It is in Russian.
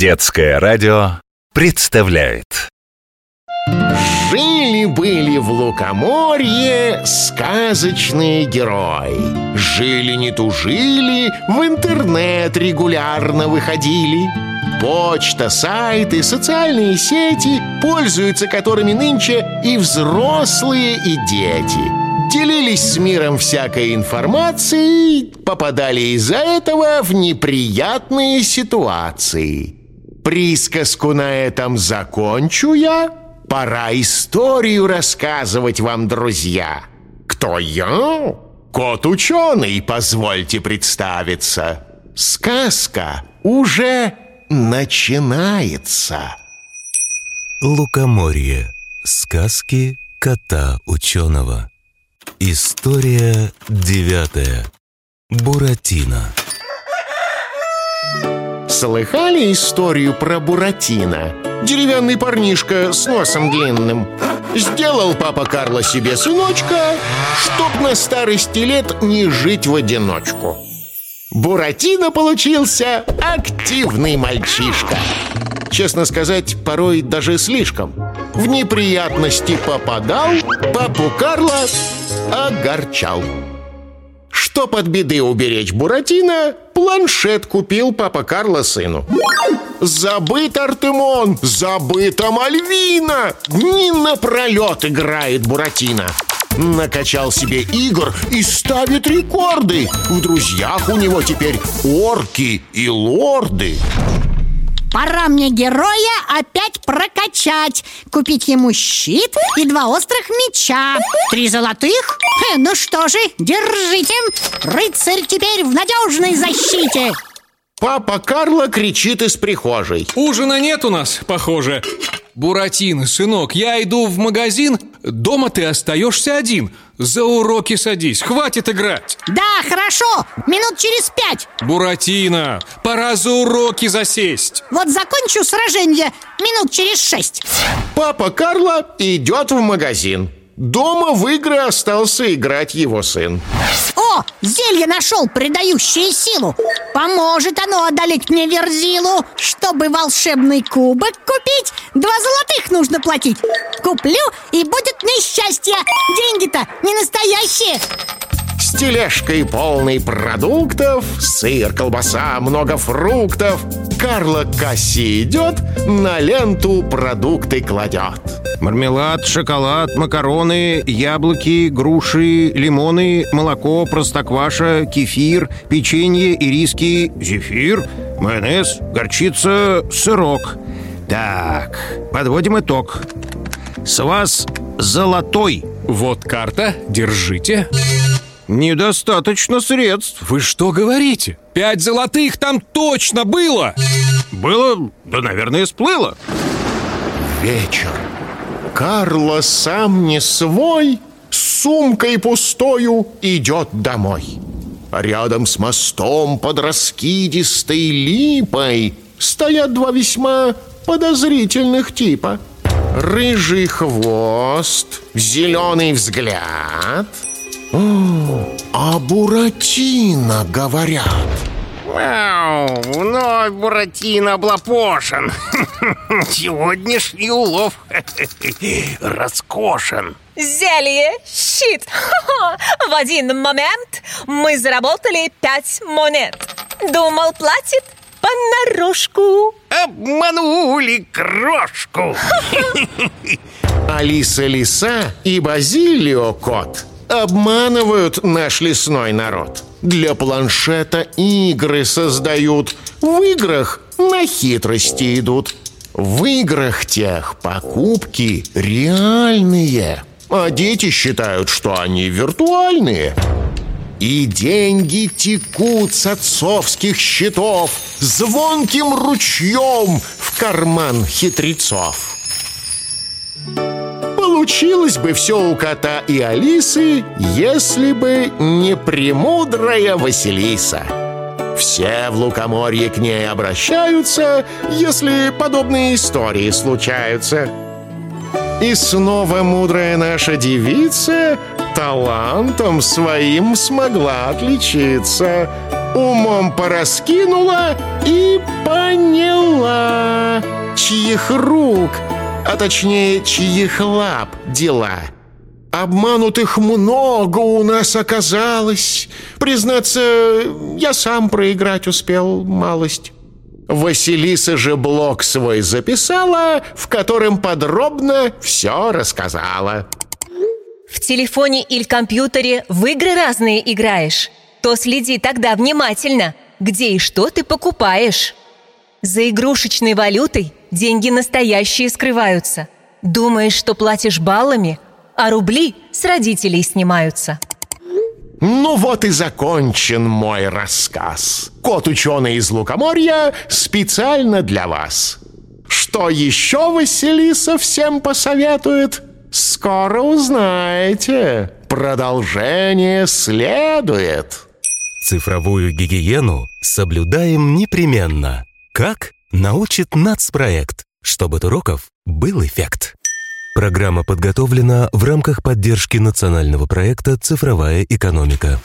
Детское радио представляет. Жили-были в Лукоморье сказочные герои. Жили не тужили, в интернет регулярно выходили. Почта, сайты, социальные сети, пользуются которыми нынче и взрослые, и дети. Делились с миром всякой информацией, попадали из-за этого в неприятные ситуации Присказку на этом закончу я Пора историю рассказывать вам, друзья Кто я? Кот-ученый, позвольте представиться Сказка уже начинается Лукоморье. Сказки кота ученого. История девятая. Буратино. Слыхали историю про Буратино? Деревянный парнишка с носом длинным. Сделал папа Карло себе сыночка Чтоб на старости лет не жить в одиночку. Буратино получился активный мальчишка. Честно сказать, порой даже слишком. В неприятности попадал, папу Карла огорчал Чтоб от беды уберечь Буратино, планшет купил папа Карло сыну. Забыт Артемон, забыта Мальвина! Дни напролет играет Буратино. Накачал себе игр и ставит рекорды. В друзьях у него теперь орки и лорды. Пора мне героя опять прокачать. Купить ему щит и два острых меча. Три золотых? Э, Ну что же, держите. Рыцарь теперь в надежной защите. Папа Карло кричит из прихожей. Ужина нет у нас, похоже. Буратино, сынок, я иду в магазин Дома ты остаешься один. За уроки садись, хватит играть. Да, хорошо, минут через пять. Буратино, пора за уроки засесть. Вот закончу сражение минут через шесть. Папа Карло идет в магазин. Дома в игры остался играть его сын. О, зелье нашел, придающее силу. Поможет оно одолеть мне Верзилу. Чтобы волшебный кубок купить Два золотых нужно платить. Куплю и будет мне счастье Деньги-то не настоящие. С тележкой полной продуктов Сыр, колбаса, много фруктов. Карло к кассе идет На ленту продукты кладет Мармелад, шоколад, макароны, яблоки, груши, лимоны, молоко, простокваша, кефир, печенье, ириски, зефир, майонез, горчица, сырок. Так, подводим итог. С вас золотой. Вот карта, держите Недостаточно средств. Вы что говорите? Пять золотых там точно было Было, да, наверное, сплыло. Вечер. Карло сам не свой С сумкой пустою идет домой. Рядом с мостом под раскидистой липой Стоят два весьма подозрительных типа. Рыжий хвост, зеленый взгляд. О, А Буратино говорят Вау, вновь Буратино облапошен. Сегодняшний улов. Роскошен. Зелье, щит. В один момент мы заработали пять монет. Думал, платит понарошку. Обманули крошку. Алиса Лиса и Базилио Кот обманывают наш лесной народ. Для планшета игры создают, в играх на хитрости идут. В играх тех покупки реальные, а дети считают, что они виртуальные. И деньги текут с отцовских счетов Звонким ручьем в карман хитрецов Получилось бы все у кота и Алисы, если бы не премудрая Василиса. Все в Лукоморье к ней обращаются, если подобные истории случаются. И снова мудрая наша девица талантом своим смогла отличиться. Умом пораскинула и поняла, чьих рук, а точнее, чьих лап дела. Обманутых много у нас оказалось. Признаться, я сам проиграть успел малость. Василиса же блог свой записала, в котором подробно все рассказала. В телефоне или компьютере в игры разные играешь? То следи тогда внимательно, где и что ты покупаешь. За игрушечной валютой деньги настоящие скрываются. Думаешь, что платишь баллами, а рубли с родителей снимаются. Ну вот и закончен мой рассказ. Кот-ученый из Лукоморья специально для вас. Что еще Василиса всем посоветует? Скоро узнаете. Продолжение следует. Цифровую гигиену соблюдаем непременно. Как? Научит нацпроект, чтобы от уроков был эффект. Программа подготовлена в рамках поддержки национального проекта «Цифровая экономика».